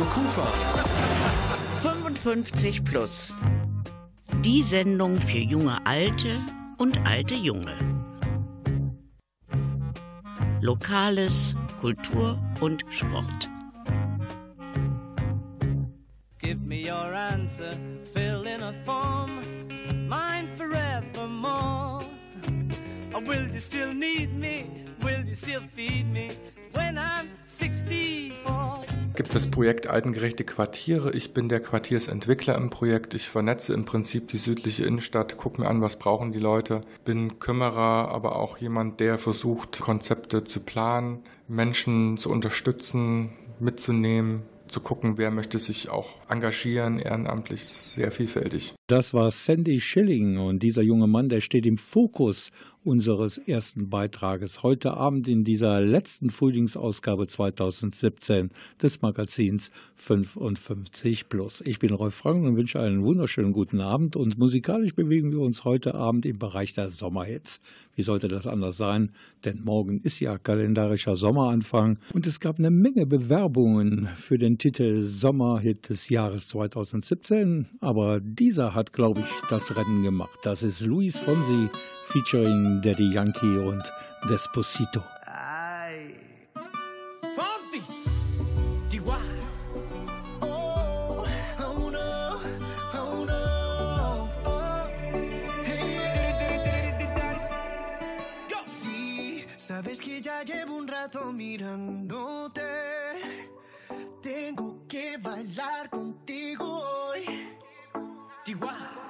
Radio Kufa. 55 plus. Die Sendung für junge Alte und alte Junge. Lokales, Kultur und Sport. Give me your answer, fill in a form, mine forevermore. Or will you still need me? Will you still feed me when I'm 64? Gibt das Projekt Altengerechte Quartiere. Ich bin der Quartiersentwickler im Projekt. Ich vernetze im Prinzip die südliche Innenstadt, gucke mir an, was brauchen die Leute. Bin Kümmerer, aber auch jemand, der versucht, Konzepte zu planen, Menschen zu unterstützen, mitzunehmen, zu gucken, wer möchte sich auch engagieren, ehrenamtlich, sehr vielfältig. Das war Sandy Schilling und dieser junge Mann, der steht im Fokus unseres ersten Beitrages heute Abend in dieser letzten Frühlingsausgabe 2017 des Magazins 55 Plus. Ich bin Rolf Frank und wünsche einen wunderschönen guten Abend und musikalisch bewegen wir uns heute Abend im Bereich der Sommerhits. Wie sollte das anders sein? Denn morgen ist ja kalendarischer Sommeranfang und es gab eine Menge Bewerbungen für den Titel Sommerhit des Jahres 2017, aber dieser hat, glaube ich, das Rennen gemacht. Das ist Luis Fonsi featuring Daddy Yankee und Desposito. Ay. Fonsi. Oh, oh no, oh no. Sí, sabes que ya llevo un rato mirándote. Tengo que bailar contigo hoy. Chihuahua.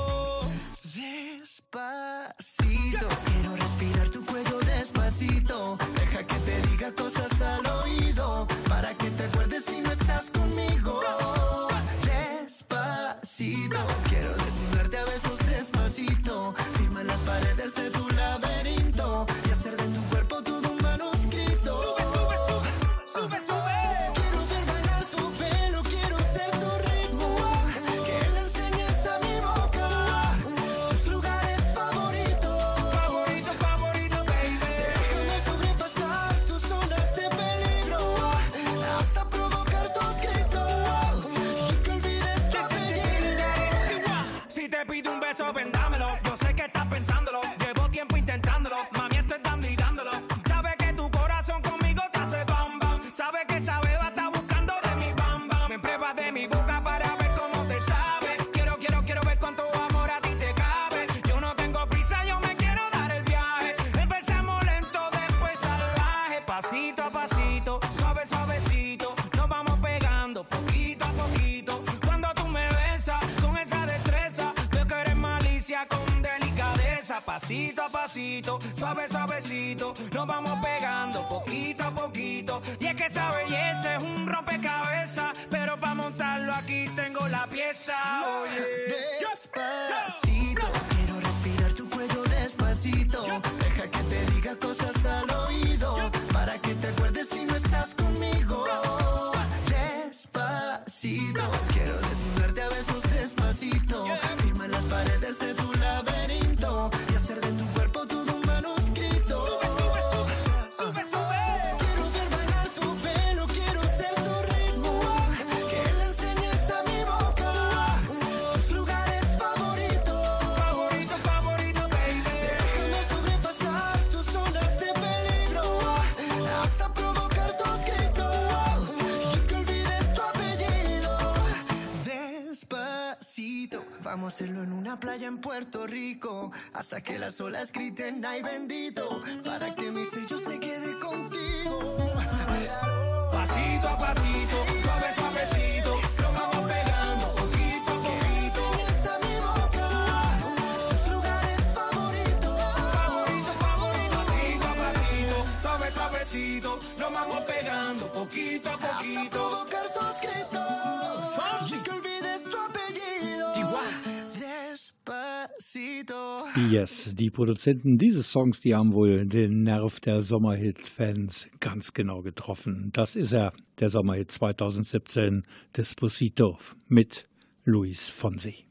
Quiero respirar tu cuello despacito. Deja que te diga cosas al Pasito a pasito, suave, suavecito. Nos vamos pegando poquito a poquito. Cuando tú me besas con esa destreza, veo que eres malicia con delicadeza. Pasito a pasito, suave, suavecito. Nos vamos pegando poquito a poquito. Y es que esa belleza es un rompecabezas. Pero para montarlo aquí tengo la pieza. Oye. Despacito, Deja que te diga cosas al oído. Para que te acuerdes si no estás conmigo. Despacito, quiero Vamos a hacerlo en una playa en Puerto Rico. Hasta que las olas griten, ay bendito. Para que mi sello se quede contigo. Pasito a pasito, suave, suavecito. Nos vamos pegando poquito a poquito. enseñes a mi boca tus lugares favoritos. Favorito, favorito. Pasito a pasito, suave, suavecito. Nos vamos pegando poquito a poquito. Yes, die Produzenten dieses Songs, die haben wohl den Nerv der Sommerhit-Fans ganz genau getroffen. Das ist er, der Sommerhit 2017, Desposito mit Luis Fonsi.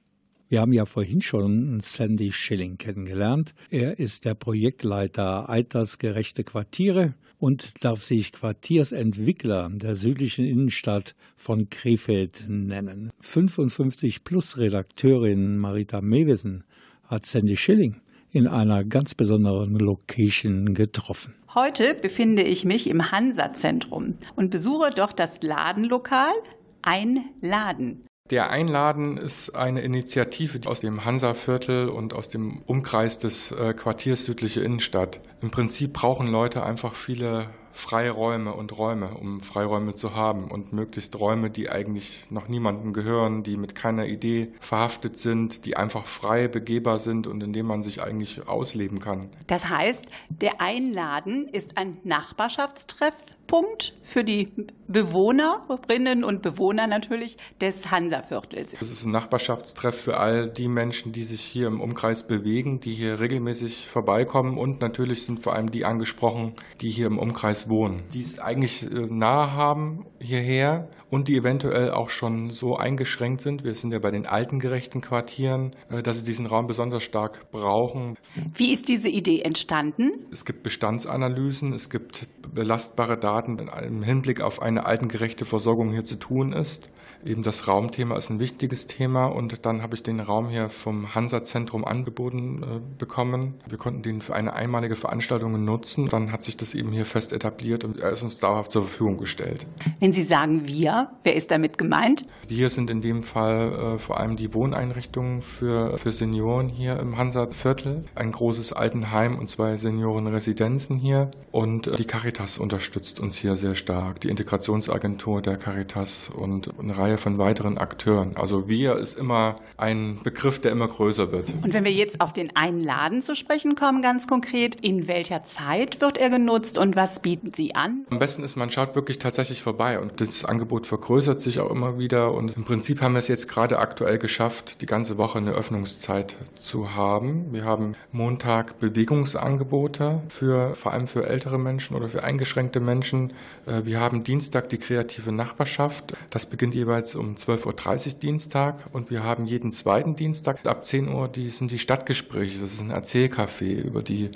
Wir haben ja vorhin schon Sandy Schilling kennengelernt. Er ist der Projektleiter Altersgerechte Quartiere und darf sich Quartiersentwickler der südlichen Innenstadt von Krefeld nennen. 55 plus Redakteurin Marita Mewesen hat Sandy Schilling in einer ganz besonderen Location getroffen. Heute befinde ich mich im Hansa-Zentrum und besuche dort das Ladenlokal Ein Laden. Der Einladen ist eine Initiative aus dem Hansa-Viertel und aus dem Umkreis des äh, Quartiers Südliche Innenstadt. Im Prinzip brauchen Leute einfach viele Freiräume und Räume, um Freiräume zu haben und möglichst Räume, die eigentlich noch niemandem gehören, die mit keiner Idee verhaftet sind, die einfach frei begehbar sind und in denen man sich eigentlich ausleben kann. Das heißt, der Einladen ist ein Nachbarschaftstreffpunkt für die Bewohnerinnen und Bewohner natürlich des Hansaviertels. Es ist ein Nachbarschaftstreff für all die Menschen, die sich hier im Umkreis bewegen, die hier regelmäßig vorbeikommen und natürlich sind vor allem die angesprochen, die hier im Umkreis wohnen, die es eigentlich äh, nahe haben hierher und die eventuell auch schon so eingeschränkt sind. Wir sind ja bei den alten gerechten Quartieren, äh, dass sie diesen Raum besonders stark brauchen. Wie ist diese Idee entstanden? Es gibt Bestandsanalysen, es gibt belastbare Daten im Hinblick auf eine altengerechte Versorgung hier zu tun ist. Eben das Raumthema ist ein wichtiges Thema und dann habe ich den Raum hier vom Hansa-Zentrum angeboten äh, bekommen. Wir konnten den für eine einmalige Veranstaltung nutzen. Dann hat sich das eben hier fest etabliert und er ist uns dauerhaft zur Verfügung gestellt. Wenn Sie sagen wir, wer ist damit gemeint? Wir sind in dem Fall äh, vor allem die Wohneinrichtungen für, für Senioren hier im Hansa-Viertel. Ein großes Altenheim und zwei Seniorenresidenzen hier. Und äh, die Caritas unterstützt uns hier sehr stark. Die Integrationsagentur der Caritas und eine Reihe von weiteren Akteuren. Also wir ist immer ein Begriff, der immer größer wird. Und wenn wir jetzt auf den Einladen zu sprechen kommen, ganz konkret, in welcher Zeit wird er genutzt und was bieten Sie an? Am besten ist, man schaut wirklich tatsächlich vorbei und das Angebot vergrößert sich auch immer wieder. Und im Prinzip haben wir es jetzt gerade aktuell geschafft, die ganze Woche eine Öffnungszeit zu haben. Wir haben Montag Bewegungsangebote für vor allem für ältere Menschen oder für eingeschränkte Menschen. Äh, wir haben Dienstag die kreative Nachbarschaft. Das beginnt jeweils um 12.30 Uhr Dienstag und wir haben jeden zweiten Dienstag ab 10 Uhr, die sind die Stadtgespräche. Das ist ein Erzählcafé über die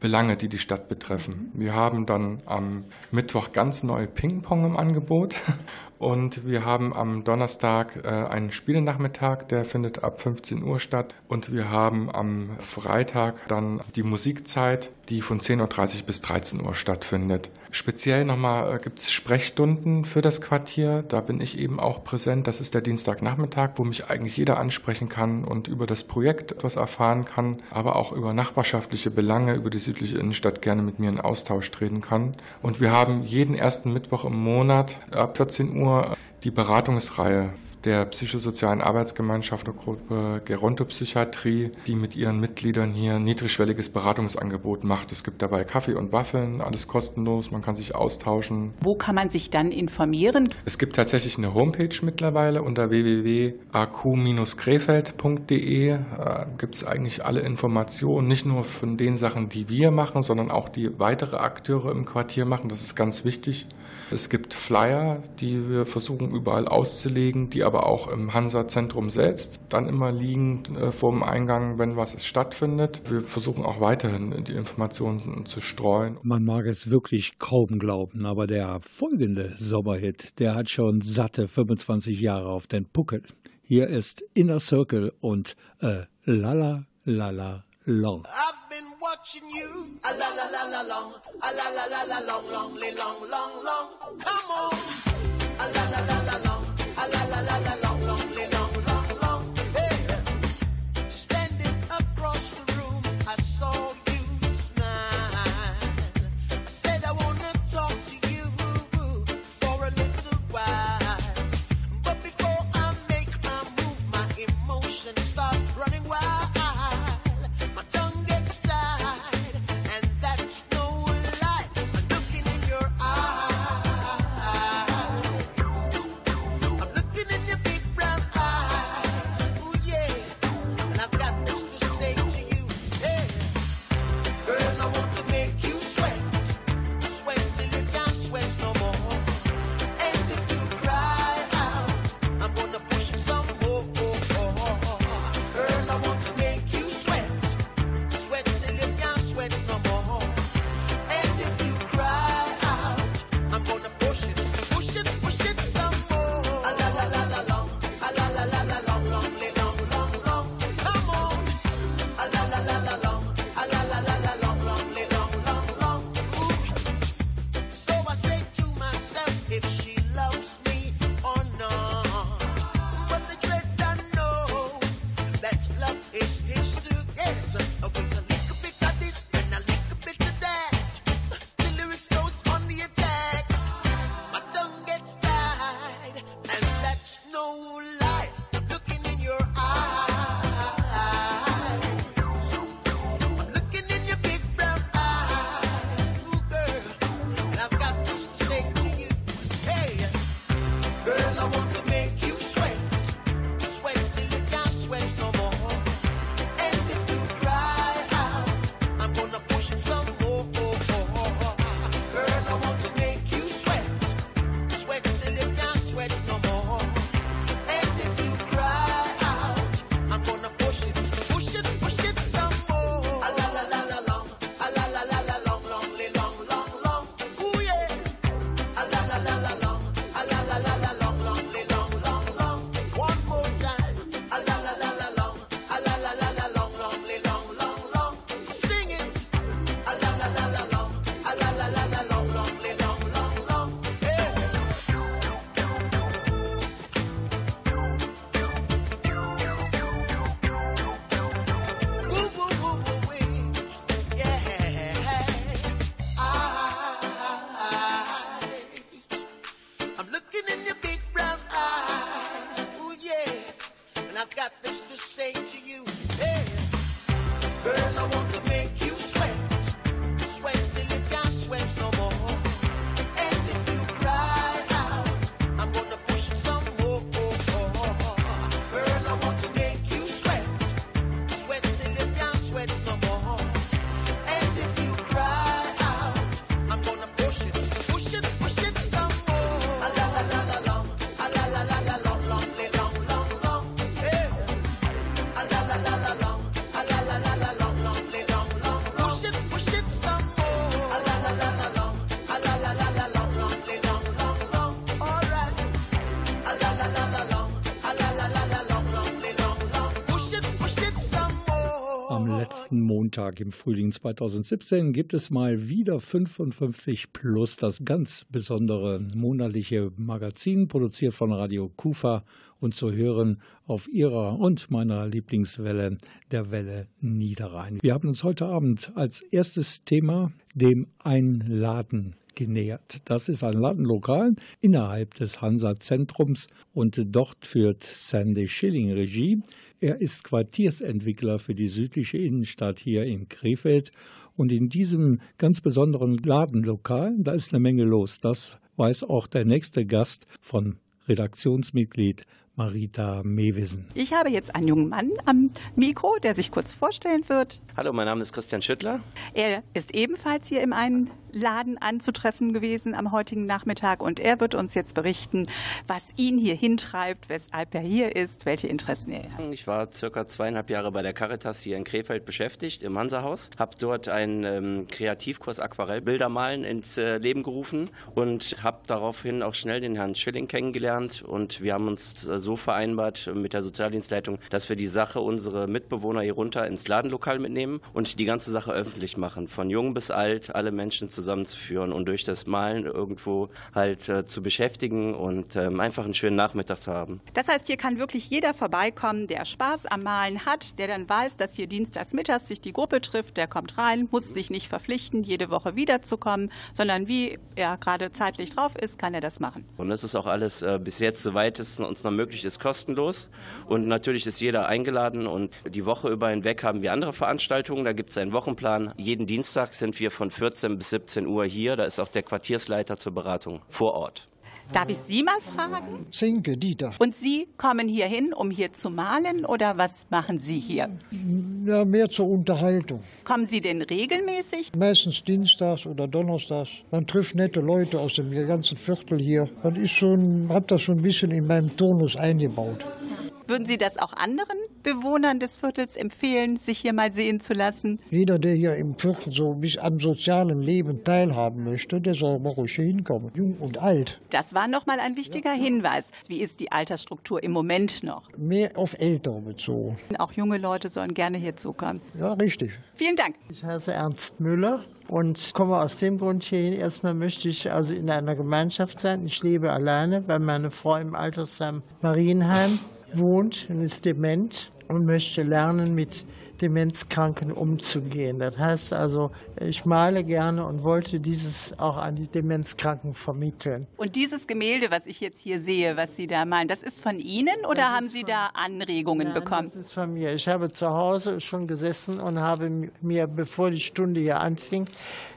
Belange, die die Stadt betreffen. Wir haben dann am Mittwoch ganz neue Ping-Pong im Angebot und wir haben am Donnerstag äh, einen Spielenachmittag, der findet ab 15 Uhr statt. Und wir haben am Freitag dann die Musikzeit, die von 10.30 Uhr bis 13 Uhr stattfindet. Speziell nochmal äh, gibt es Sprechstunden für das Quartier. Da bin ich eben auch präsent. Das ist der Dienstagnachmittag, wo mich eigentlich jeder ansprechen kann und über das Projekt etwas erfahren kann, aber auch über nachbarschaftliche Belange, über die südliche Innenstadt gerne mit mir in Austausch treten kann. Und wir haben jeden ersten Mittwoch im Monat ab 14 Uhr die Beratungsreihe der psychosozialen Arbeitsgemeinschaft der Gruppe Gerontopsychiatrie, die mit ihren Mitgliedern hier ein niedrigschwelliges Beratungsangebot macht. Es gibt dabei Kaffee und Waffeln, alles kostenlos, man kann sich austauschen. Wo kann man sich dann informieren? Es gibt tatsächlich eine Homepage mittlerweile unter www.aq-krefeld.de. Da gibt es eigentlich alle Informationen, nicht nur von den Sachen, die wir machen, sondern auch die weitere Akteure im Quartier machen. Das ist ganz wichtig. Es gibt Flyer, die wir versuchen überall auszulegen, die aber auch im Hansa-Zentrum selbst dann immer liegen äh, vor dem Eingang, wenn was stattfindet. Wir versuchen auch weiterhin die Informationen zu streuen. Man mag es wirklich kaum glauben, aber der folgende Sommerhit, der hat schon satte 25 Jahre auf den Puckel. Hier ist Inner Circle und äh, Lala Lala Long. I've been watching you. A la la la la long. A la la la la long, long, long, long, long. Come on. A la la la la long. A la la la la long, long, Tag im Frühling 2017 gibt es mal wieder 55 plus das ganz besondere monatliche Magazin, produziert von Radio Kufa und zu hören auf ihrer und meiner Lieblingswelle, der Welle Niederrhein. Wir haben uns heute Abend als erstes Thema dem Einladen genähert. Das ist ein Ladenlokal innerhalb des Hansa-Zentrums und dort führt Sandy Schilling Regie. Er ist Quartiersentwickler für die südliche Innenstadt hier in Krefeld. Und in diesem ganz besonderen Ladenlokal, da ist eine Menge los. Das weiß auch der nächste Gast von Redaktionsmitglied Marita Mewissen. Ich habe jetzt einen jungen Mann am Mikro, der sich kurz vorstellen wird. Hallo, mein Name ist Christian Schüttler. Er ist ebenfalls hier im einen Laden anzutreffen gewesen am heutigen Nachmittag und er wird uns jetzt berichten, was ihn hier hintreibt, weshalb er hier ist, welche Interessen er hat. Ich war circa zweieinhalb Jahre bei der Caritas hier in Krefeld beschäftigt, im Hansahaus, habe dort einen ähm, Kreativkurs Aquarellbilder malen ins äh, Leben gerufen und habe daraufhin auch schnell den Herrn Schilling kennengelernt und wir haben uns äh, so vereinbart mit der Sozialdienstleitung, dass wir die Sache unsere Mitbewohner hier runter ins Ladenlokal mitnehmen und die ganze Sache öffentlich machen. Von jung bis alt, alle Menschen zusammenzuführen und durch das Malen irgendwo halt äh, zu beschäftigen und ähm, einfach einen schönen Nachmittag zu haben. Das heißt, hier kann wirklich jeder vorbeikommen, der Spaß am Malen hat, der dann weiß, dass hier dienstags mittags sich die Gruppe trifft, der kommt rein, muss sich nicht verpflichten, jede Woche wiederzukommen, sondern wie er gerade zeitlich drauf ist, kann er das machen. Und das ist auch alles äh, bis jetzt, soweit es uns noch möglich ist, kostenlos. Und natürlich ist jeder eingeladen und die Woche über hinweg haben wir andere Veranstaltungen. Da gibt es einen Wochenplan. Jeden Dienstag sind wir von 14 bis 17 Uhr hier. Da ist auch der Quartiersleiter zur Beratung vor Ort. Darf ich Sie mal fragen? Sinke, Dieter. Und Sie kommen hier hin, um hier zu malen oder was machen Sie hier? Ja, mehr zur Unterhaltung. Kommen Sie denn regelmäßig? Meistens dienstags oder donnerstags. Man trifft nette Leute aus dem ganzen Viertel hier. Das ist schon, hab das schon ein bisschen in meinem Turnus eingebaut. Würden Sie das auch anderen Bewohnern des Viertels empfehlen, sich hier mal sehen zu lassen? Jeder, der hier im Viertel so bis am sozialen Leben teilhaben möchte, der soll mal ruhig hier hinkommen. Jung und alt. Das war nochmal ein wichtiger Hinweis. Wie ist die Altersstruktur im Moment noch? Mehr auf Ältere bezogen. Auch junge Leute sollen gerne hierzukommen. Ja, richtig. Vielen Dank. Ich heiße Ernst Müller und komme aus dem Grund hierhin. Erstmal möchte ich also in einer Gemeinschaft sein. Ich lebe alleine, weil meine Frau im Altersheim Marienheim wohnt und ist dement und möchte lernen, mit Demenzkranken umzugehen. Das heißt also, ich male gerne und wollte dieses auch an die Demenzkranken vermitteln. Und dieses Gemälde, was ich jetzt hier sehe, was Sie da malen, das ist von Ihnen oder Das haben Sie von- da Anregungen Nein, bekommen? Das ist von mir. Ich habe zu Hause schon gesessen und habe mir, bevor die Stunde hier anfing,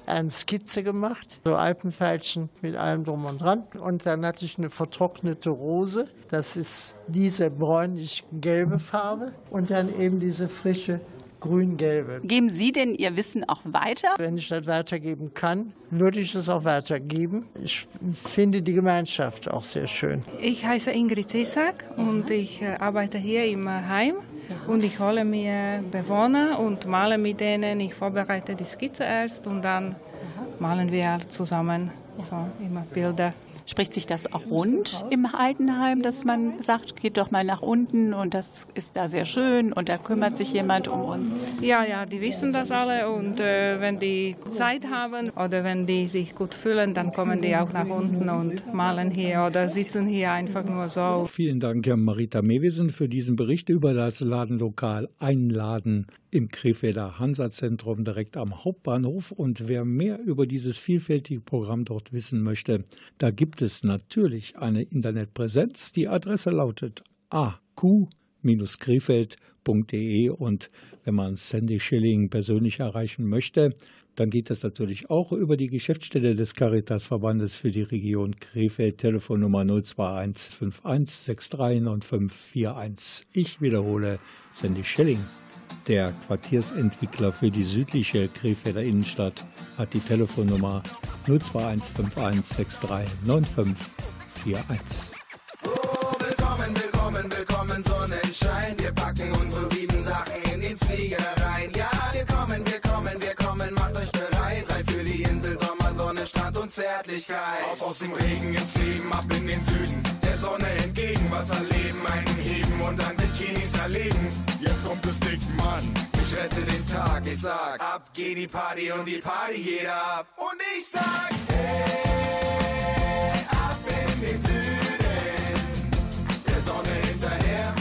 eine Skizze gemacht, so Alpenfeilchen mit allem drum und dran. Und dann hatte ich eine vertrocknete Rose. Das ist diese bräunlich-gelbe Farbe. Und dann eben diese frische grün-gelbe. Geben Sie denn Ihr Wissen auch weiter? Wenn ich das weitergeben kann, würde ich es auch weitergeben. Ich finde die Gemeinschaft auch sehr schön. Ich heiße Ingrid Zesak und ich äh, arbeite hier im äh, Heim und ich hole mir Bewohner und male mit denen. Ich vorbereite die Skizze erst und dann malen wir zusammen so immer Bilder. Spricht sich das auch rund im Altenheim, dass man sagt, geht doch mal nach unten und das ist da sehr schön und da kümmert sich jemand um uns? Ja, ja, die wissen das alle und äh, wenn die Zeit haben oder wenn die sich gut fühlen, dann kommen die auch nach unten und malen hier oder sitzen hier einfach nur so. Vielen Dank, Herr Marita Mewissen, für diesen Bericht über das Ladenlokal Einladen im Krefelder Hansa-Zentrum direkt am Hauptbahnhof. Und wer mehr über dieses vielfältige Programm dort wissen möchte, da gibt es natürlich eine Internetpräsenz. Die Adresse lautet aq-krefeld.de und wenn man Sandy Schilling persönlich erreichen möchte, dann geht das natürlich auch über die Geschäftsstelle des Caritas-Verbandes für die Region Krefeld, Telefonnummer 021 51 639541. Ich wiederhole, Sandy Schilling, der Quartiersentwickler für die südliche Krefelder Innenstadt, hat die Telefonnummer 021 51 639541. Willkommen, willkommen, willkommen, Sonnenschein. Wir packen unsere und Zärtlichkeit. Auf aus dem Regen ins Leben, ab in den Süden. Der Sonne entgegen, Wasser leben, einen heben und dann Bikinis erleben. Jetzt kommt es dick, Mann. Ich rette den Tag. Ich sag, ab geht die Party und die Party geht ab. Und ich sag, hey, ab in den Süden, der Sonne hinterher.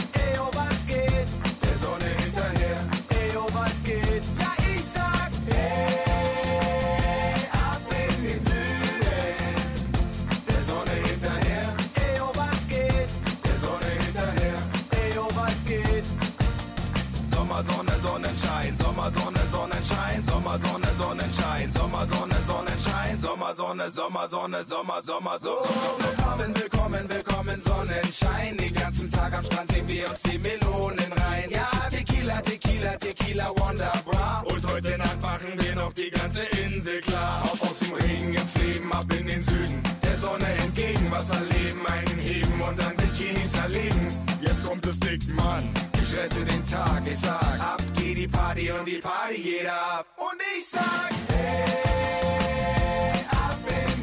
Sonne, Sommer, Sonne, Sommer, Sommer, so. Willkommen, willkommen, willkommen, Sonnenschein. Den ganzen Tag am Strand sehen wir uns die Melonen rein. Ja, Tequila, Tequila, Tequila, Wonderbra. Und heute Nacht machen wir noch die ganze Insel klar. Auf aus dem Regen ins Leben, ab in den Süden. Der Sonne entgegen, Wasser leben, einen heben und dann Bikinis erleben. Jetzt kommt es dick, Mann. Ich rette den Tag, ich sag, ab geht die Party und die Party geht ab. Und ich sag, hey,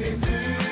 ab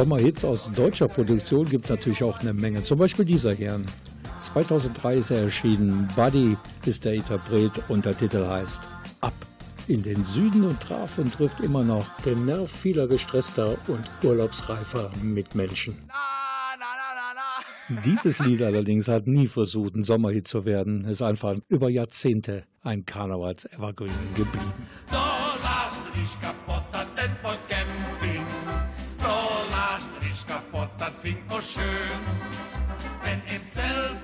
Sommerhits aus deutscher Produktion gibt es natürlich auch eine Menge. Zum Beispiel dieser hier. 2003 ist er erschienen. Buddy ist der Interpret und der Titel heißt Ab in den Süden und traf und trifft immer noch den Nerv vieler gestresster und urlaubsreifer Mitmenschen. Dieses Lied allerdings hat nie versucht, ein Sommerhit zu werden. Es ist einfach über Jahrzehnte ein Karnevals-Evergreen geblieben. Da lachst du kaputt schön. Wenn im Zelt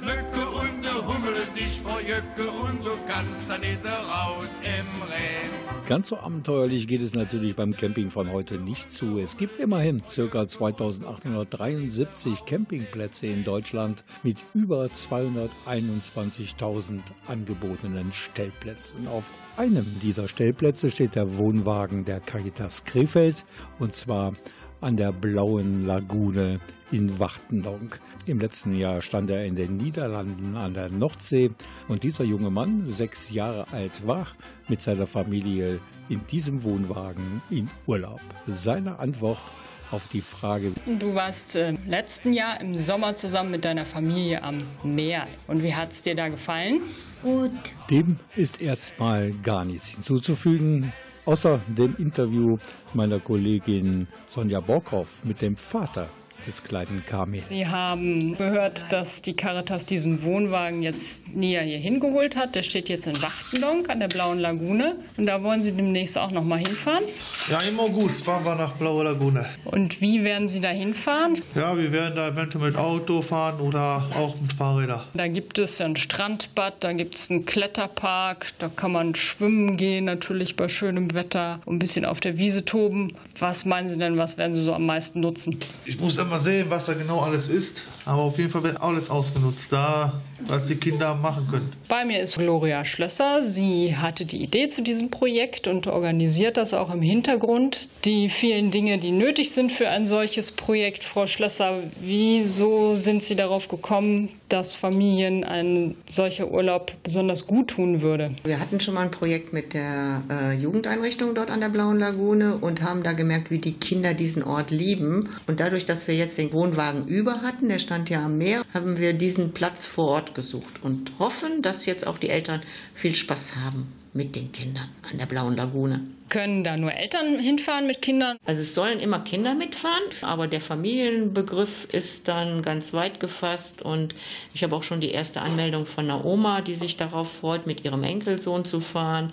Mücke und der Hummel dich verjücke und du kannst dann nicht raus im Regen. Ganz so abenteuerlich geht es natürlich beim Camping von heute nicht zu. Es gibt immerhin ca. 2873 Campingplätze in Deutschland mit über 221.000 angebotenen Stellplätzen. Auf einem dieser Stellplätze steht der Wohnwagen der Caritas Krefeld und zwar an der Blauen Lagune in Wachtendonk. Im letzten Jahr stand er in den Niederlanden an der Nordsee und dieser junge Mann, sechs Jahre alt, war mit seiner Familie in diesem Wohnwagen in Urlaub. Seine Antwort auf die Frage, Du warst äh, im letzten Jahr im Sommer zusammen mit deiner Familie am Meer. Und wie hat es dir da gefallen? Gut. dem ist erstmal gar nichts hinzuzufügen. Außer dem Interview meiner Kollegin Sonja Borkhoff mit dem Vater des kleinen Kami. Sie haben gehört, dass die Caritas diesen Wohnwagen jetzt näher hier hingeholt hat. Der steht jetzt in Wachtendonk an der Blauen Lagune. Und da wollen Sie demnächst auch noch mal hinfahren. Ja, im August fahren wir nach Blaue Lagune. Und wie werden Sie da hinfahren? Ja, wir werden da eventuell mit Auto fahren oder auch mit Fahrrädern. Da gibt es ein Strandbad, da gibt es einen Kletterpark, da kann man schwimmen gehen, natürlich bei schönem Wetter und ein bisschen auf der Wiese toben. Was meinen Sie denn, was werden Sie so am meisten nutzen? Ich muss werden mal sehen, was da genau alles ist. Aber auf jeden Fall wird alles ausgenutzt, da was die Kinder machen können. Bei mir ist Gloria Schlösser. Sie hatte die Idee zu diesem Projekt und organisiert das auch im Hintergrund. Die vielen Dinge, die nötig sind für ein solches Projekt. Frau Schlösser, wieso sind Sie darauf gekommen, dass Familien ein solcher Urlaub besonders gut tun würde? Wir hatten schon mal ein Projekt mit der äh, Jugendeinrichtung dort an der Blauen Lagune und haben da gemerkt, wie die Kinder diesen Ort lieben. Und dadurch, dass wir jetzt den Wohnwagen über hatten, der stand ja am Meer, haben wir diesen Platz vor Ort gesucht und hoffen, dass jetzt auch die Eltern viel Spaß haben mit den Kindern an der Blauen Lagune. Können da nur Eltern hinfahren mit Kindern? Also es sollen immer Kinder mitfahren, aber der Familienbegriff ist dann ganz weit gefasst und ich habe auch schon die erste Anmeldung von einer Oma, die sich darauf freut, mit ihrem Enkelsohn zu fahren.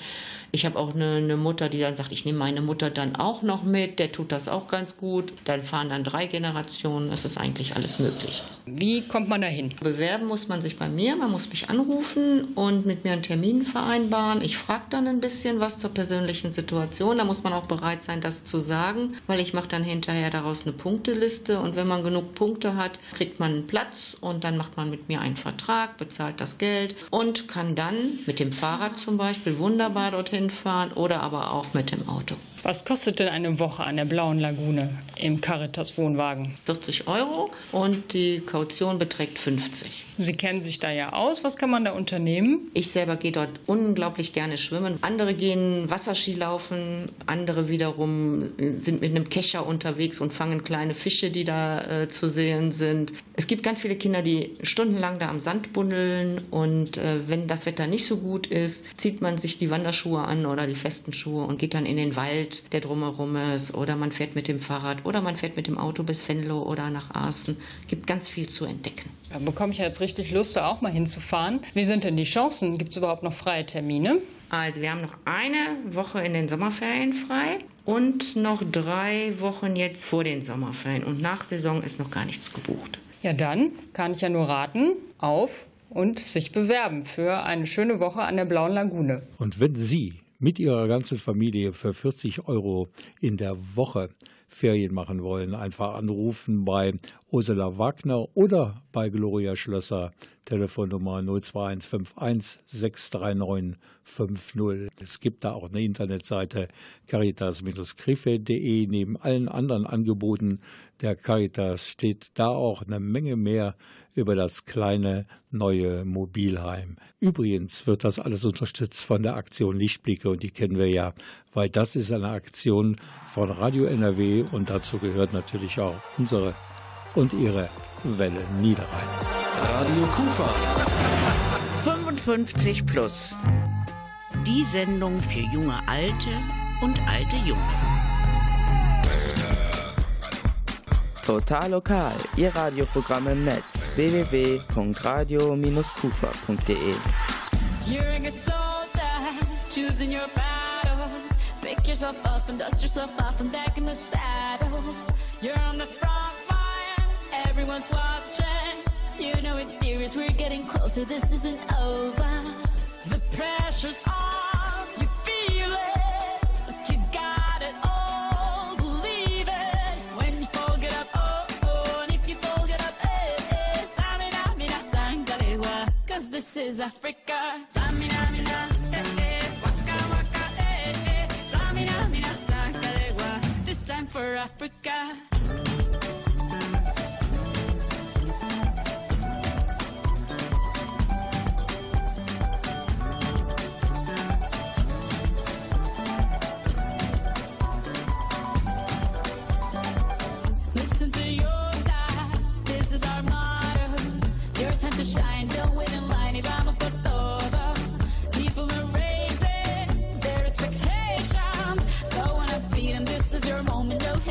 Ich habe auch eine, eine, Mutter, die dann sagt, ich nehme meine Mutter dann auch noch mit, der tut das auch ganz gut. Dann fahren dann drei Generationen, es ist eigentlich alles möglich. Wie kommt man da hin? Bewerben muss man sich bei mir, man muss mich anrufen und mit mir einen Termin vereinbaren. Ich frage dann ein bisschen was zur persönlichen Situation, da muss man auch bereit sein, das zu sagen, weil ich mache dann hinterher daraus eine Punkteliste und wenn man genug Punkte hat, kriegt man einen Platz und dann macht man mit mir einen Vertrag, bezahlt das Geld und kann dann mit dem Fahrrad zum Beispiel wunderbar dorthin fahren oder aber auch mit dem Auto. Was kostet denn eine Woche an der Blauen Lagune im Caritas Wohnwagen? 40 Euro und die Kaution beträgt 50. Sie kennen sich da ja aus. Was kann man da unternehmen? Ich selber gehe dort unglaublich gerne schwimmen. Andere gehen Wasserski laufen, andere wiederum sind mit einem Kescher unterwegs und fangen kleine Fische, die da äh, zu sehen sind. Es gibt ganz viele Kinder, die stundenlang da am Sand bundeln und äh, wenn das Wetter nicht so gut ist, zieht man sich die Wanderschuhe an oder die festen Schuhe und geht dann in den Wald der drumherum ist. Oder man fährt mit dem Fahrrad oder man fährt mit dem Auto bis Venlo oder nach Aachen. Gibt ganz viel zu entdecken. Da bekomme ich jetzt richtig Lust, da auch mal hinzufahren. Wie sind denn die Chancen? Gibt es überhaupt noch freie Termine? Also wir haben noch eine Woche in den Sommerferien frei und noch drei Wochen jetzt vor den Sommerferien. Und nach Saison ist noch gar nichts gebucht. Ja, dann kann ich ja nur raten, auf und sich bewerben für eine schöne Woche an der Blauen Lagune. Und wenn Sie mit ihrer ganzen Familie für 40 Euro in der Woche Ferien machen wollen, einfach anrufen bei Ursula Wagner oder bei Gloria Schlösser, Telefonnummer 02151 639 50. Es gibt da auch eine Internetseite caritas-krefeld.de. Neben allen anderen Angeboten der Caritas steht da auch eine Menge mehr über das kleine neue Mobilheim. Übrigens wird das alles unterstützt von der Aktion Lichtblicke und die kennen wir ja, weil das ist eine Aktion von Radio NRW und dazu gehört natürlich auch unsere und ihre Welle Niederrhein. Radio Kufa. 55 plus. Die Sendung für junge Alte und alte Junge. Total lokal, Ihr Radioprogramm im Netz www.radio-kufa.de. You're a good soldier, choosing your battle. Pick yourself up and dust yourself off and back in the saddle. You're on the front line, everyone's watching. You know it's serious, we're getting closer, this isn't over. The pressure's on, this is Africa. Tamina, mina, eh, eh, waka, waka, eh, eh, mina, this time for Africa.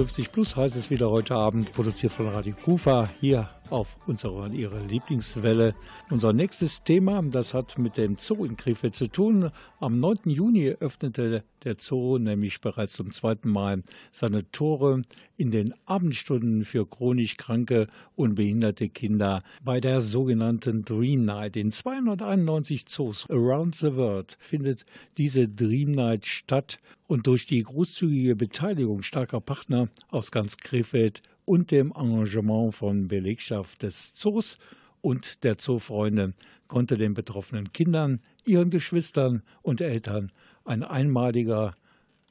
55 plus heißt es wieder heute Abend, produziert von Radio Kufa. Hier auf unserer ihrer Lieblingswelle. Unser nächstes Thema, das hat mit dem Zoo in Krefeld zu tun. Am 9. Juni öffnete der Zoo nämlich bereits zum zweiten Mal seine Tore in den Abendstunden für chronisch kranke und behinderte Kinder bei der sogenannten Dream Night. In 291 Zoos around the world findet diese Dream Night statt und durch die großzügige Beteiligung starker Partner aus ganz Krefeld und dem Engagement von Belegschaft des Zoos und der Zoofreunde konnte den betroffenen Kindern, ihren Geschwistern und Eltern ein einmaliger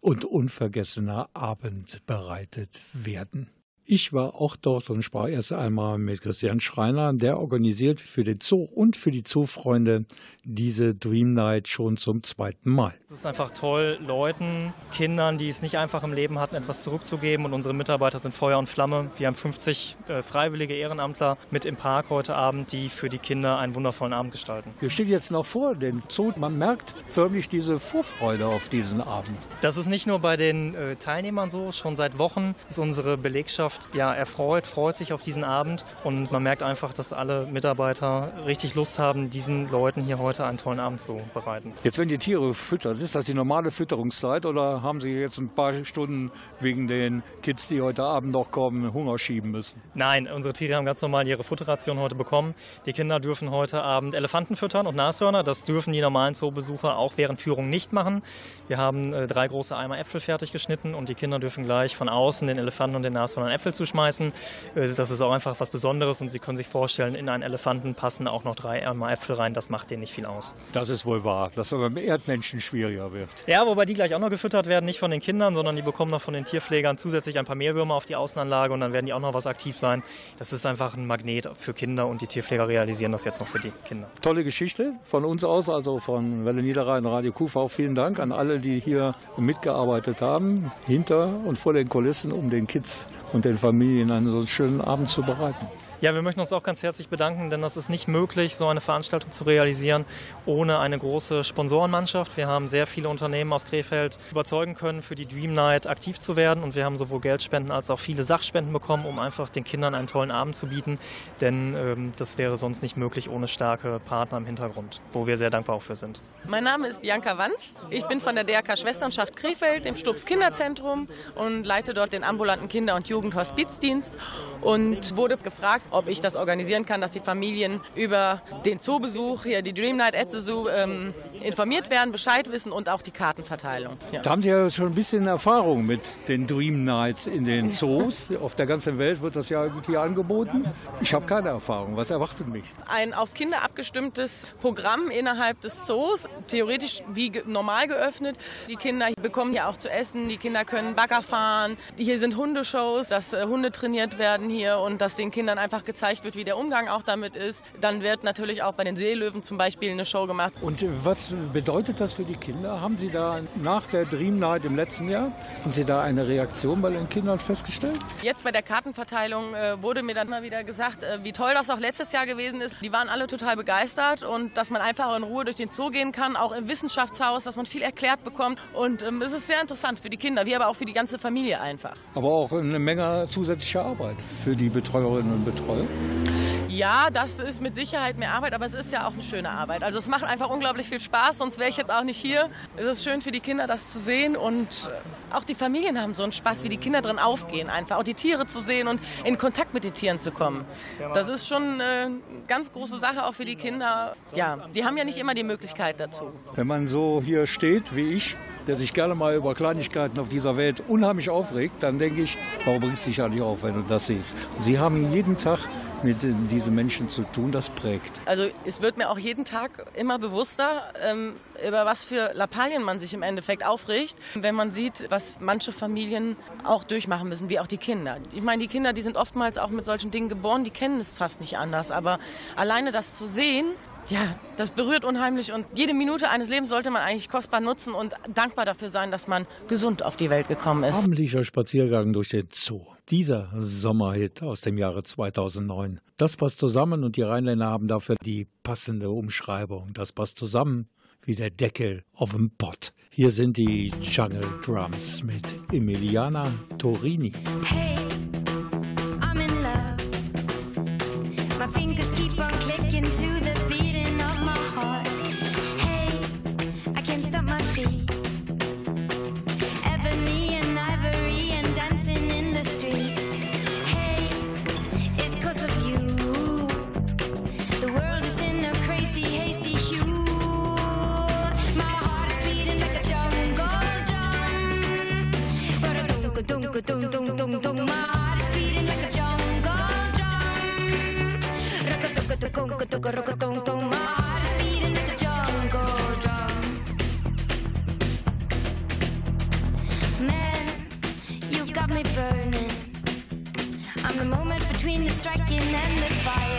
und unvergessener Abend bereitet werden. Ich war auch dort und sprach erst einmal mit Christian Schreiner, der organisiert für den Zoo und für die Zoofreunde diese Dream Night schon zum zweiten Mal. Es ist einfach toll, Leuten, Kindern, die es nicht einfach im Leben hatten, etwas zurückzugeben. Und unsere Mitarbeiter sind Feuer und Flamme. Wir haben 50 äh, freiwillige Ehrenamtler mit im Park heute Abend, die für die Kinder einen wundervollen Abend gestalten. Wir stehen jetzt noch vor dem Zoo. Man merkt förmlich diese Vorfreude auf diesen Abend. Das ist nicht nur bei den äh, Teilnehmern so. Schon seit Wochen ist unsere Belegschaft ja erfreut, freut sich auf diesen Abend. Und man merkt einfach, dass alle Mitarbeiter richtig Lust haben, diesen Leuten hier heute einen tollen Abend zu bereiten. Jetzt, wenn die Tiere füttern, ist das die normale Fütterungszeit oder haben Sie jetzt ein paar Stunden wegen den Kids, die heute Abend noch kommen, Hunger schieben müssen? Nein, unsere Tiere haben ganz normal ihre Futterration heute bekommen. Die Kinder dürfen heute Abend Elefanten füttern und Nashörner. Das dürfen die normalen Zoobesucher auch während Führung nicht machen. Wir haben äh, drei große Eimer Äpfel fertig geschnitten und die Kinder dürfen gleich von außen den Elefanten und den Nashörnern Äpfel zuschmeißen. Äh, das ist auch einfach was Besonderes und Sie können sich vorstellen, in einen Elefanten passen auch noch drei Äpfel rein. Das macht denen nicht viel aus. Das ist wohl wahr, dass aber beim Erdmenschen schwieriger wird. Ja, wobei die gleich auch noch gefüttert werden, nicht von den Kindern, sondern die bekommen noch von den Tierpflegern zusätzlich ein paar Mehlwürmer auf die Außenanlage und dann werden die auch noch was aktiv sein. Das ist einfach ein Magnet für Kinder und die Tierpfleger realisieren das jetzt noch für die Kinder. Tolle Geschichte von uns aus, also von Welle Niederrhein, Radio. Auch vielen Dank an alle, die hier mitgearbeitet haben, hinter und vor den Kulissen, um den Kids und den Familien einen so schönen Abend zu bereiten. Ja, wir möchten uns auch ganz herzlich bedanken, denn das ist nicht möglich, so eine Veranstaltung zu realisieren ohne eine große Sponsorenmannschaft. Wir haben sehr viele Unternehmen aus Krefeld überzeugen können, für die Dream Night aktiv zu werden und wir haben sowohl Geldspenden als auch viele Sachspenden bekommen, um einfach den Kindern einen tollen Abend zu bieten, denn ähm, das wäre sonst nicht möglich ohne starke Partner im Hintergrund, wo wir sehr dankbar auch für sind. Mein Name ist Bianca Wanz. Ich bin von der DRK Schwesternschaft Krefeld im Stubbs Kinderzentrum und leite dort den ambulanten Kinder- und Jugendhospizdienst und wurde gefragt, ob ich das organisieren kann, dass die Familien über den Zoobesuch, hier die Dream Night at the Zoo, ähm, informiert werden, Bescheid wissen und auch die Kartenverteilung. Ja. Da haben Sie ja schon ein bisschen Erfahrung mit den Dream Nights in den Zoos. Auf der ganzen Welt wird das ja irgendwie angeboten. Ich habe keine Erfahrung. Was erwartet mich? Ein auf Kinder abgestimmtes Programm innerhalb des Zoos, theoretisch wie normal geöffnet. Die Kinder bekommen hier auch zu essen, die Kinder können Bagger fahren. Hier sind Hundeshows, dass äh, Hunde trainiert werden hier und dass den Kindern einfach gezeigt wird, wie der Umgang auch damit ist. Dann wird natürlich auch bei den Seelöwen zum Beispiel eine Show gemacht. Und was bedeutet das für die Kinder? Haben Sie da nach der Dream Night im letzten Jahr, haben Sie da eine Reaktion bei den Kindern festgestellt? Jetzt bei der Kartenverteilung äh, wurde mir dann mal wieder gesagt, äh, wie toll das auch letztes Jahr gewesen ist. Die waren alle total begeistert und dass man einfach in Ruhe durch den Zoo gehen kann, auch im Wissenschaftshaus, dass man viel erklärt bekommt. Und ähm, es ist sehr interessant für die Kinder, wie aber auch für die ganze Familie einfach. Aber auch eine Menge zusätzliche Arbeit für die Betreuerinnen und Betreuer. Ja, das ist mit Sicherheit mehr Arbeit, aber es ist ja auch eine schöne Arbeit. Also es macht einfach unglaublich viel Spaß, sonst wäre ich jetzt auch nicht hier. Es ist schön für die Kinder, das zu sehen und äh, auch die Familien haben so einen Spaß, wie die Kinder drin aufgehen, einfach auch die Tiere zu sehen und in Kontakt mit den Tieren zu kommen. Das ist schon eine ganz große Sache auch für die Kinder. Ja, die haben ja nicht immer die Möglichkeit dazu. Wenn man so hier steht wie ich, der sich gerne mal über Kleinigkeiten auf dieser Welt unheimlich aufregt, dann denke ich, warum regst du dich nicht auf, wenn du das siehst? Sie haben jeden Tag mit diesen Menschen zu tun, das prägt. Also es wird mir auch jeden Tag immer bewusster, ähm, über was für Lappalien man sich im Endeffekt aufregt, wenn man sieht, was manche Familien auch durchmachen müssen, wie auch die Kinder. Ich meine, die Kinder, die sind oftmals auch mit solchen Dingen geboren, die kennen es fast nicht anders. Aber alleine das zu sehen, ja, das berührt unheimlich und jede Minute eines Lebens sollte man eigentlich kostbar nutzen und dankbar dafür sein, dass man gesund auf die Welt gekommen ist. Abendlicher Spaziergang durch den Zoo. Dieser Sommerhit aus dem Jahre 2009. Das passt zusammen und die Rheinländer haben dafür die passende Umschreibung. Das passt zusammen wie der Deckel auf dem Pott. Hier sind die Jungle Drums mit Emiliana Torini. Hey, I'm in love. My fingers keep on clicking to Rock-a-tuk-a-tuk-a-tuk-a-rock-a-tung-tung. My heart is beating like a jungle drum. Man, you got me burning. I'm the moment between the striking and the fire.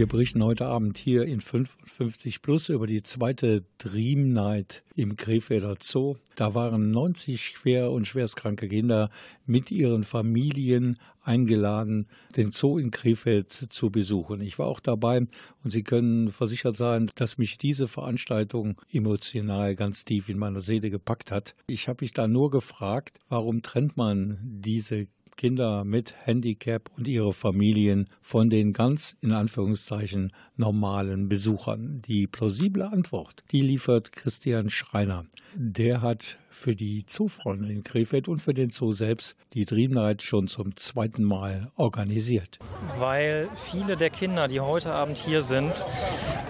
Wir berichten heute Abend hier in 55 Plus über die zweite Dream Night im Krefelder Zoo. Da waren 90 schwer und schwerstkranke Kinder mit ihren Familien eingeladen, den Zoo in Krefeld zu besuchen. Ich war auch dabei und Sie können versichert sein, dass mich diese Veranstaltung emotional ganz tief in meiner Seele gepackt hat. Ich habe mich da nur gefragt, warum trennt man diese Kinder mit Handicap und ihre Familien von den ganz in Anführungszeichen normalen Besuchern. Die plausible Antwort, die liefert Christian Schreiner. Der hat für die Zoofreunde in Krefeld und für den Zoo selbst die Dream Night schon zum zweiten Mal organisiert. Weil viele der Kinder, die heute Abend hier sind,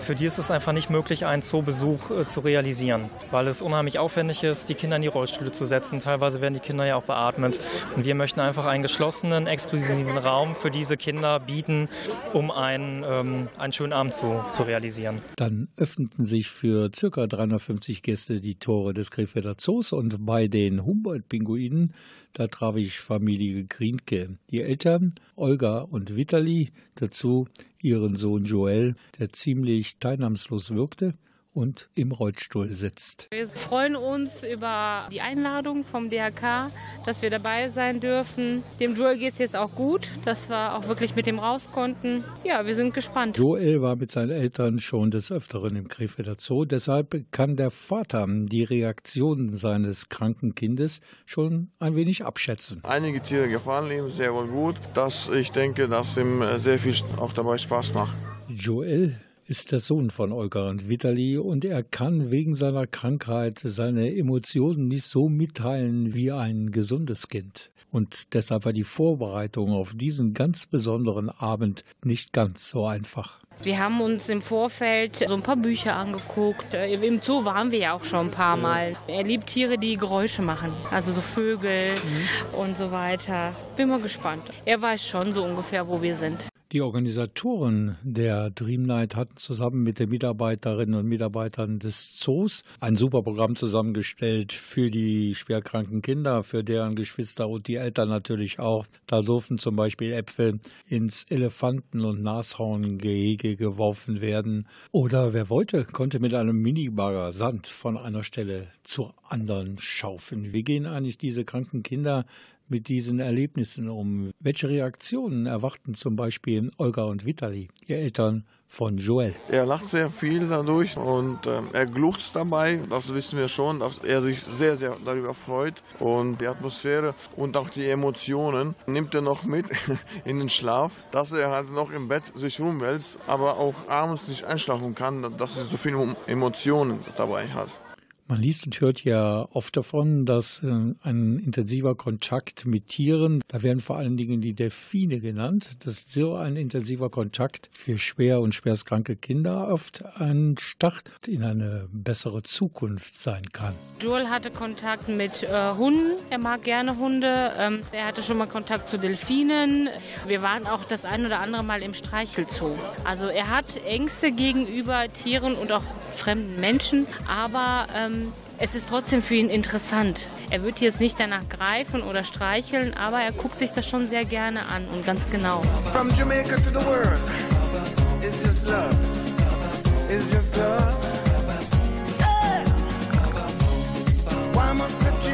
für die ist es einfach nicht möglich, einen Zoobesuch äh, zu realisieren, weil es unheimlich aufwendig ist, die Kinder in die Rollstühle zu setzen. Teilweise werden die Kinder ja auch beatmet. Und wir möchten einfach einen geschlossenen, exklusiven Raum für diese Kinder bieten, um einen, ähm, einen schönen Abend zu, zu realisieren. Dann öffneten sich für ca. 350 Gäste die Tore des Krefelder Zoos und bei den Humboldt-Pinguinen, da traf ich Familie Grinke. Die Eltern Olga und Vitali, dazu ihren Sohn Joel, der ziemlich teilnahmslos wirkte und im Rollstuhl sitzt. Wir freuen uns über die Einladung vom DHK, dass wir dabei sein dürfen. Dem Joel geht es jetzt auch gut, dass wir auch wirklich mit dem raus konnten. Ja, wir sind gespannt. Joel war mit seinen Eltern schon des Öfteren im Krefelder Zoo. Deshalb kann der Vater die Reaktionen seines kranken Kindes schon ein wenig abschätzen. Einige Tiere gefallen ihm sehr wohl gut, dass ich denke, dass ihm äh, sehr viel auch dabei Spaß macht. Joel ist der Sohn von Olga und Vitali und er kann wegen seiner Krankheit seine Emotionen nicht so mitteilen wie ein gesundes Kind. Und deshalb war die Vorbereitung auf diesen ganz besonderen Abend nicht ganz so einfach. Wir haben uns im Vorfeld so ein paar Bücher angeguckt. Im Zoo waren wir ja auch schon ein paar Mal. Er liebt Tiere, die Geräusche machen, also so Vögel und so weiter. Bin mal gespannt. Er weiß schon so ungefähr, wo wir sind. Die Organisatoren der Dream Night hatten zusammen mit den Mitarbeiterinnen und Mitarbeitern des Zoos ein super Programm zusammengestellt für die schwerkranken Kinder, für deren Geschwister und die Eltern natürlich auch. Da durften zum Beispiel Äpfel ins Elefanten- und Nashorngehege geworfen werden. Oder wer wollte, konnte mit einem Minibagger Sand von einer Stelle zur anderen schaufeln. Wie gehen eigentlich diese kranken Kinder mit diesen Erlebnissen um? Welche Reaktionen erwarten zum Beispiel Olga und Vitali, ihr Eltern von Joel? Er lacht sehr viel dadurch und ähm, er gluckst dabei. Das wissen wir schon, dass er sich sehr, sehr darüber freut. Und die Atmosphäre und auch die Emotionen nimmt er noch mit in den Schlaf, dass er halt noch im Bett sich rumwälzt, aber auch abends nicht einschlafen kann, dass er so viele Emotionen dabei hat. Man liest und hört ja oft davon, dass äh, ein intensiver Kontakt mit Tieren, da werden vor allen Dingen die Delfine genannt, dass so ein intensiver Kontakt für schwer und schwerstkranke Kinder oft ein Start in eine bessere Zukunft sein kann. Joel hatte Kontakt mit äh, Hunden. Er mag gerne Hunde. Ähm, er hatte schon mal Kontakt zu Delfinen. Wir waren auch das ein oder andere Mal im Streichelzoo. Also er hat Ängste gegenüber Tieren und auch fremden Menschen, aber ähm, es ist trotzdem für ihn interessant. Er wird jetzt nicht danach greifen oder streicheln, aber er guckt sich das schon sehr gerne an und ganz genau. From Jamaica to the world, it's just love. It's just love. Yeah. Why must the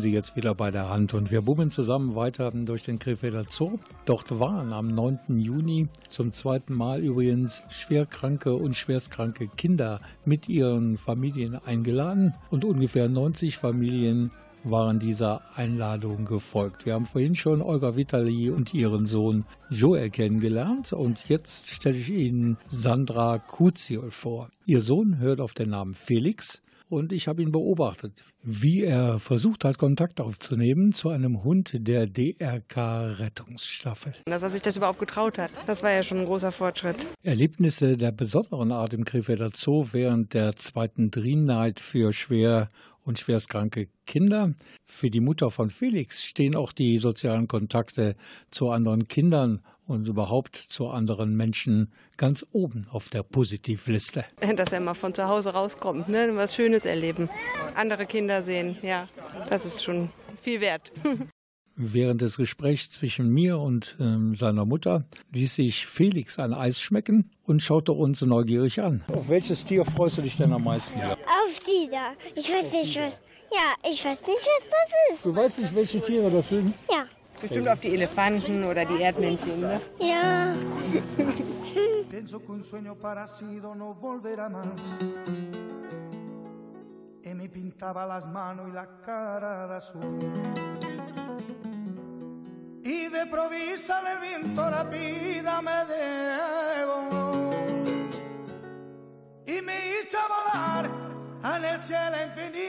Sie jetzt wieder bei der Hand und wir bummeln zusammen weiter durch den Krefelder Zoo. Dort waren am 9. Juni zum zweiten Mal übrigens schwerkranke und schwerstkranke Kinder mit ihren Familien eingeladen und ungefähr 90 Familien waren dieser Einladung gefolgt. Wir haben vorhin schon Olga Vitali und ihren Sohn Joel kennengelernt und jetzt stelle ich Ihnen Sandra Kuziol vor. Ihr Sohn hört auf den Namen Felix und ich habe ihn beobachtet, wie er versucht hat, Kontakt aufzunehmen zu einem Hund der DRK-Rettungsstaffel. Dass er sich das überhaupt getraut hat, das war ja schon ein großer Fortschritt. Erlebnisse der besonderen Art im Krefelder Zoo während der zweiten Dream Night für schwer und schwerstkranke Kinder. Für die Mutter von Felix stehen auch die sozialen Kontakte zu anderen Kindern und überhaupt zu anderen Menschen ganz oben auf der Positivliste. Dass er mal von zu Hause rauskommt, ne? was Schönes erleben, andere Kinder sehen, ja, das ist schon viel wert. Während des Gesprächs zwischen mir und ähm, seiner Mutter ließ sich Felix ein Eis schmecken und schaute uns neugierig an. Auf welches Tier freust du dich denn am meisten? Auf die da. Ich weiß nicht, was. Ja, ich weiß nicht, was das ist. Du weißt nicht, welche Tiere das sind? Ja. Bestimmt auf die Elefanten oder die Erdmännchen, ne? Ja. Pienso que un sueño parecido no volverá más. Y me pintaba las manos y la cara de azul. Y de provisa el viento rápida me debo. Y me hizo volar en el cielo infinito.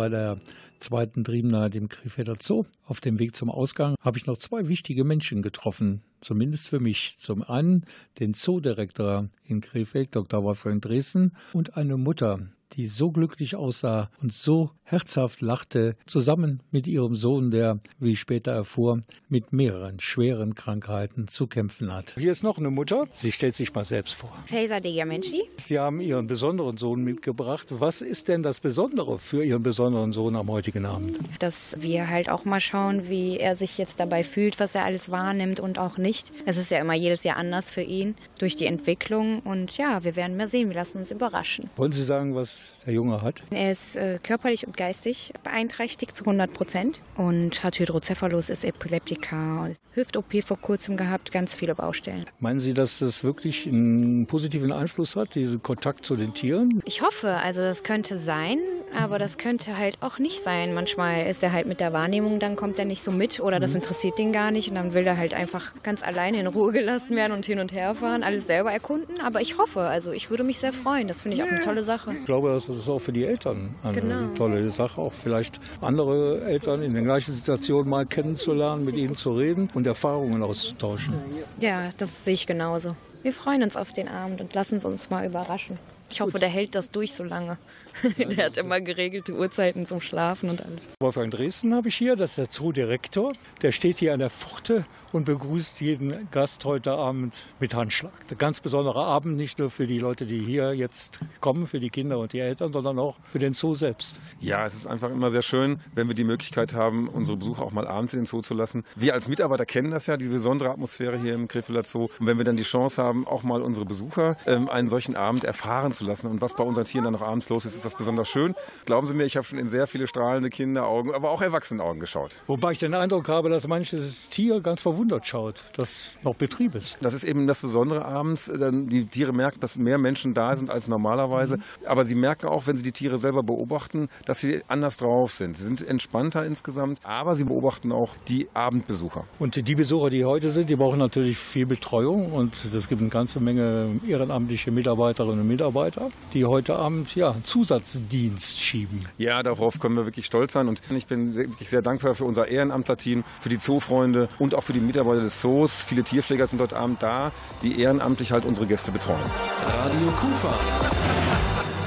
Bei der zweiten Triebenheit im Krefelder Zoo auf dem Weg zum Ausgang habe ich noch zwei wichtige Menschen getroffen, zumindest für mich. Zum einen den Zoodirektor in Krefeld, Dr. Wolfgang Dresden, und eine Mutter, die so glücklich aussah und so herzhaft lachte, zusammen mit ihrem Sohn, der, wie ich später erfuhr, mit mehreren schweren Krankheiten zu kämpfen hat. Hier ist noch eine Mutter. Sie stellt sich mal selbst vor. Feyza Degamenti. Sie haben Ihren besonderen Sohn mitgebracht. Was ist denn das Besondere für Ihren besonderen Sohn am heutigen Abend? Dass wir halt auch mal schauen, wie er sich jetzt dabei fühlt, was er alles wahrnimmt und auch nicht. Es ist ja immer jedes Jahr anders für ihn durch die Entwicklung. Und ja, wir werden mal sehen. Wir lassen uns überraschen. Wollen Sie sagen, was der Junge hat? Er ist äh, körperlich und geistig beeinträchtigt zu 100 Prozent und hat Hydrocephalus, ist Epileptiker, Hüft-OP vor kurzem gehabt, ganz viele Baustellen. Meinen Sie, dass das wirklich einen positiven Einfluss hat, diesen Kontakt zu den Tieren? Ich hoffe, also das könnte sein, aber das könnte halt auch nicht sein. Manchmal ist er halt mit der Wahrnehmung, dann kommt er nicht so mit oder das Mhm. interessiert ihn gar nicht und dann will er halt einfach ganz alleine in Ruhe gelassen werden und hin und her fahren, alles selber erkunden. Aber ich hoffe, also ich würde mich sehr freuen. Das finde ich auch eine tolle Sache. Ich glaube, das ist auch für die Eltern eine Genau. tolle Sache, auch vielleicht andere Eltern in der gleichen Situation mal kennenzulernen, mit ihnen zu reden und Erfahrungen auszutauschen. Ja, das sehe ich genauso. Wir freuen uns auf den Abend und lassen es uns mal überraschen. Ich hoffe, der hält das durch so lange. der hat immer geregelte Uhrzeiten zum Schlafen und alles. Wolfgang Dresden habe ich hier, das ist der Zoodirektor. Der steht hier an der Pforte und begrüßt jeden Gast heute Abend mit Handschlag. Ein ganz besonderer Abend, nicht nur für die Leute, die hier jetzt kommen, für die Kinder und die Eltern, sondern auch für den Zoo selbst. Ja, es ist einfach immer sehr schön, wenn wir die Möglichkeit haben, unsere Besucher auch mal abends in den Zoo zu lassen. Wir als Mitarbeiter kennen das ja, diese besondere Atmosphäre hier im Krefelder Zoo. Und wenn wir dann die Chance haben, auch mal unsere Besucher ähm, einen solchen Abend erfahren zu lassen. Und was bei unseren Tieren dann noch abends los ist, ist das besonders schön. Glauben Sie mir, ich habe schon in sehr viele strahlende Kinderaugen, aber auch Erwachsenenaugen geschaut. Wobei ich den Eindruck habe, dass manches Tier ganz verwundert schaut, dass noch Betrieb ist. Das ist eben das Besondere abends. Dann Die Tiere merken, dass mehr Menschen da sind als normalerweise. Aber sie merken auch, wenn sie die Tiere selber beobachten, dass sie anders drauf sind. Sie sind entspannter insgesamt, aber sie beobachten auch die Abendbesucher. Und die Besucher, die heute sind, die brauchen natürlich viel Betreuung und es gibt eine ganze Menge ehrenamtliche Mitarbeiterinnen und Mitarbeiter, die heute Abend ja Zusatzdienst schieben. Ja, darauf können wir wirklich stolz sein. Und ich bin wirklich sehr dankbar für unser Ehrenamtlerteam, für die Zoofreunde und auch für die Mitarbeiter des Zoos. Viele Tierpfleger sind heute Abend da, die ehrenamtlich halt unsere Gäste betreuen. Radio Kufa.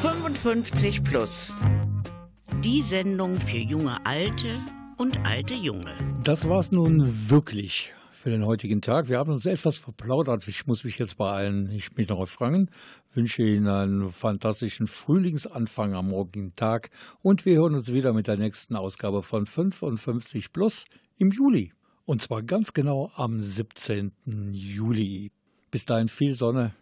55 plus. Die Sendung für junge Alte und alte Junge. Das war's nun wirklich für den heutigen Tag. Wir haben uns etwas verplaudert. Ich muss mich jetzt beeilen. Ich bin noch Franken, wünsche Ihnen einen fantastischen Frühlingsanfang am morgigen Tag und wir hören uns wieder mit der nächsten Ausgabe von 55 Plus im Juli. Und zwar ganz genau am 17. Juli. Bis dahin viel Sonne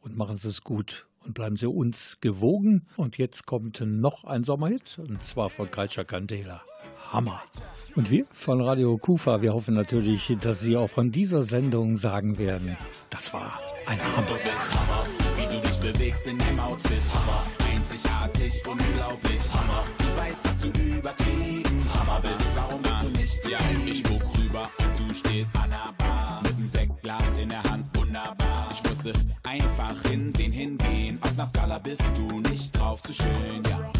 und machen Sie es gut und bleiben Sie uns gewogen. Und jetzt kommt noch ein Sommerhit und zwar von Kalcha Candela. Hammer. Und wir von Radio Kufa, wir hoffen natürlich, dass Sie auch von dieser Sendung sagen werden, das war ein Hammer. Du bist Hammer, wie du dich bewegst in deinem Outfit. Hammer, einzigartig, unglaublich. Hammer, du weißt, dass du übertrieben Hammer bist. Warum bist du nicht? Ja, ich guck rüber und du stehst an der Bar. Mit einem Sektglas in der Hand, wunderbar. Ich musste einfach hinsehen, hingehen. Auf einer Skala bist du nicht drauf zu schön, ja.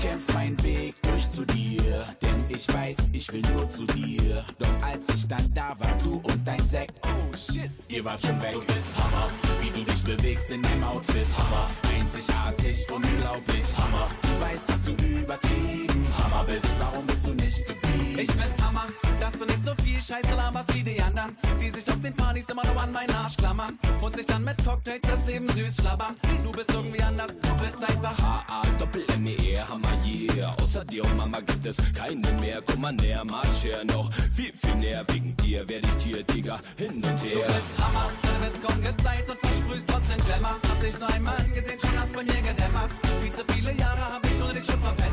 Ich kämpf meinen Weg durch zu dir, denn ich weiß, ich will nur zu dir. Doch als ich dann da war, du und dein Sekt, oh shit, ihr wart schon weg. Du bist Hammer, wie du dich bewegst in deinem Outfit, Hammer. Einzigartig, unglaublich, Hammer. Du weißt, dass du übertrieben Hammer bist, darum bist du nicht geblieben. Ich find's Hammer, dass du nicht so viel Scheiße laberst wie die anderen, die sich auf den Partys immer nur an meinen Arsch klammern und sich dann mit Cocktails das Leben süß schlabbern. Du bist irgendwie anders, du bist einfach HA, Doppel M E R, Hammer, yeah. Außer dir und Mama gibt es keine mehr. Komm mal näher, marsch her noch viel, viel näher. Wegen dir werd ich dir, Digga, hin und Du her. bist Hammer, du bist kaum gestylt und versprühst trotzdem Glamour. Hab dich nur einmal angesehen, schon hat's bei mir gedämmert. Viel zu viele Jahre hab ich ohne dich schon verpennt.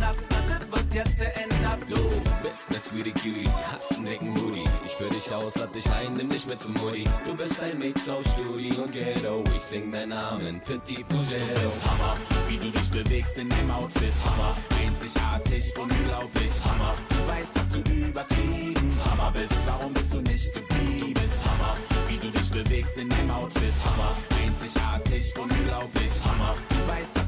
Jetzt geändert, du. bist ne sweetie Cutie, hast einen dicken Booty. Ich führ dich aus, lad dich ein, nimm dich mit zum Mutti. Du bist ein Mix aus Studi und Ghetto. Ich sing deinen Namen, Petit bist Hammer, wie du dich bewegst in deinem Outfit. Hammer, einzigartig, unglaublich. Hammer, du weißt, dass du übertrieben Hammer bist. Darum bist du nicht geblieben. Hammer, wie du dich bewegst in deinem Outfit. Hammer, einzigartig, unglaublich. Hammer, du weißt, dass